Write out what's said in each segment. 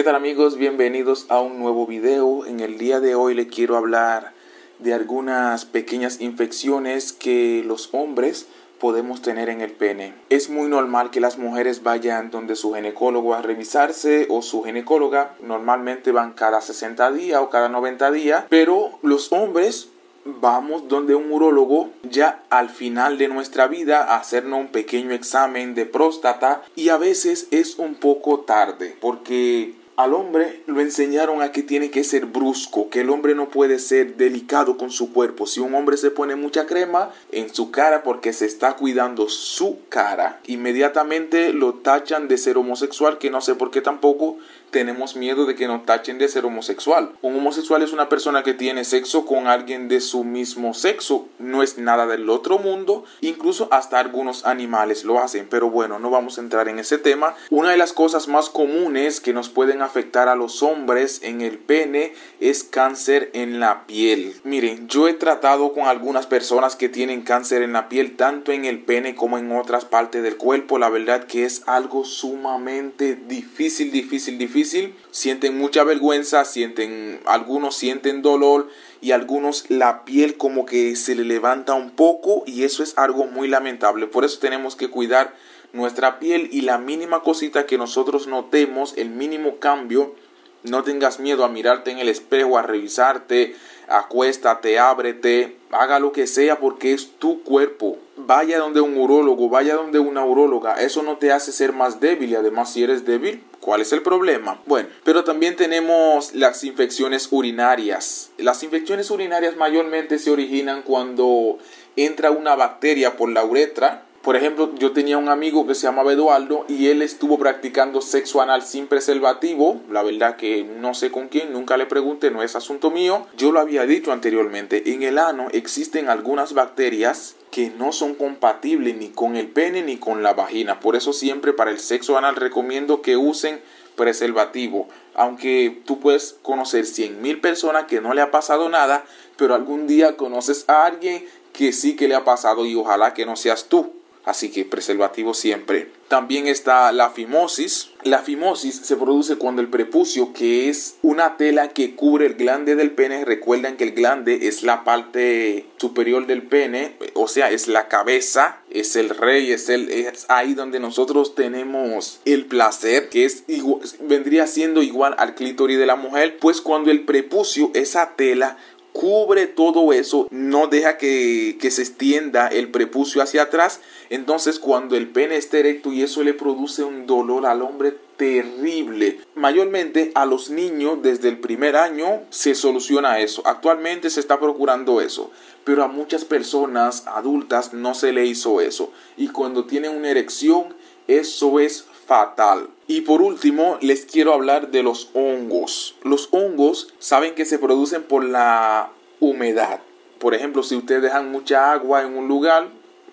¿Qué tal amigos? Bienvenidos a un nuevo video. En el día de hoy le quiero hablar de algunas pequeñas infecciones que los hombres podemos tener en el pene. Es muy normal que las mujeres vayan donde su ginecólogo a revisarse o su ginecóloga. Normalmente van cada 60 días o cada 90 días, pero los hombres vamos donde un urólogo ya al final de nuestra vida a hacernos un pequeño examen de próstata y a veces es un poco tarde porque al hombre lo enseñaron a que tiene que ser brusco, que el hombre no puede ser delicado con su cuerpo. Si un hombre se pone mucha crema en su cara porque se está cuidando su cara, inmediatamente lo tachan de ser homosexual, que no sé por qué tampoco tenemos miedo de que nos tachen de ser homosexual. Un homosexual es una persona que tiene sexo con alguien de su mismo sexo, no es nada del otro mundo, incluso hasta algunos animales lo hacen, pero bueno, no vamos a entrar en ese tema. Una de las cosas más comunes que nos pueden a los hombres en el pene es cáncer en la piel. Miren, yo he tratado con algunas personas que tienen cáncer en la piel, tanto en el pene como en otras partes del cuerpo. La verdad que es algo sumamente difícil, difícil, difícil. Sienten mucha vergüenza, sienten, algunos sienten dolor y algunos la piel como que se le levanta un poco y eso es algo muy lamentable. Por eso tenemos que cuidar nuestra piel y la mínima cosita que nosotros notemos, el mínimo cambio, no tengas miedo a mirarte en el espejo, a revisarte, acuéstate, ábrete, haga lo que sea porque es tu cuerpo. Vaya donde un urólogo, vaya donde una uróloga, eso no te hace ser más débil y además si eres débil, ¿cuál es el problema? Bueno, pero también tenemos las infecciones urinarias. Las infecciones urinarias mayormente se originan cuando entra una bacteria por la uretra por ejemplo, yo tenía un amigo que se llamaba Eduardo y él estuvo practicando sexo anal sin preservativo. La verdad que no sé con quién, nunca le pregunté, no es asunto mío. Yo lo había dicho anteriormente, en el ano existen algunas bacterias que no son compatibles ni con el pene ni con la vagina. Por eso siempre para el sexo anal recomiendo que usen preservativo. Aunque tú puedes conocer 100 mil personas que no le ha pasado nada, pero algún día conoces a alguien que sí que le ha pasado y ojalá que no seas tú. Así que preservativo siempre. También está la fimosis. La fimosis se produce cuando el prepucio, que es una tela que cubre el glande del pene, recuerden que el glande es la parte superior del pene, o sea, es la cabeza, es el rey, es, el, es ahí donde nosotros tenemos el placer, que es vendría siendo igual al clítoris de la mujer, pues cuando el prepucio, esa tela, cubre todo eso, no deja que, se extienda el prepucio hacia atrás. Entonces cuando el pene está erecto y eso le produce un dolor al hombre terrible. Mayormente a los niños desde el primer año se soluciona eso. Actualmente se está procurando eso. Pero a muchas personas adultas no se le hizo eso. Y cuando tienen una erección, eso es fatal. Y por último, les quiero hablar de los hongos. Los hongos saben que se producen por la humedad. Por ejemplo, si ustedes dejan mucha agua en un lugar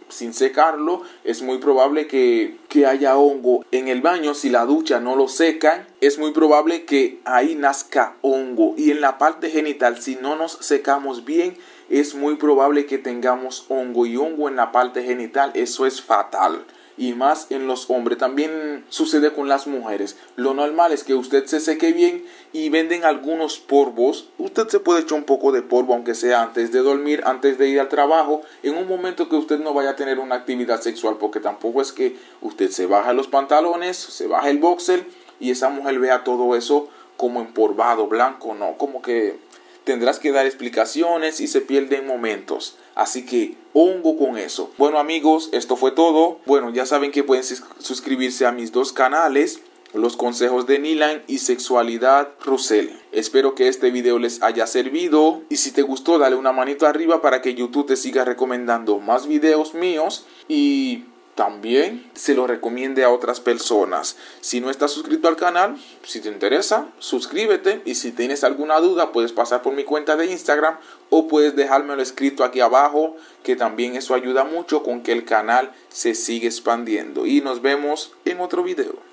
sin secarlo, es muy probable que, que haya hongo. En el baño, si la ducha no lo secan, es muy probable que ahí nazca hongo. Y en la parte genital, si no nos secamos bien, es muy probable que tengamos hongo. Y hongo en la parte genital, eso es fatal y más en los hombres. También sucede con las mujeres. Lo normal es que usted se seque bien y venden algunos polvos. Usted se puede echar un poco de polvo, aunque sea antes de dormir, antes de ir al trabajo, en un momento que usted no vaya a tener una actividad sexual, porque tampoco es que usted se baja los pantalones, se baja el boxer y esa mujer vea todo eso como empolvado, blanco, no, como que tendrás que dar explicaciones y se pierden momentos. Así que hongo con eso. Bueno amigos, esto fue todo. Bueno, ya saben que pueden suscribirse a mis dos canales. Los consejos de Nilan y Sexualidad Russell. Espero que este video les haya servido y si te gustó dale una manito arriba para que YouTube te siga recomendando más videos míos y también se lo recomiende a otras personas. Si no estás suscrito al canal, si te interesa, suscríbete y si tienes alguna duda puedes pasar por mi cuenta de Instagram o puedes dejármelo escrito aquí abajo que también eso ayuda mucho con que el canal se siga expandiendo y nos vemos en otro video.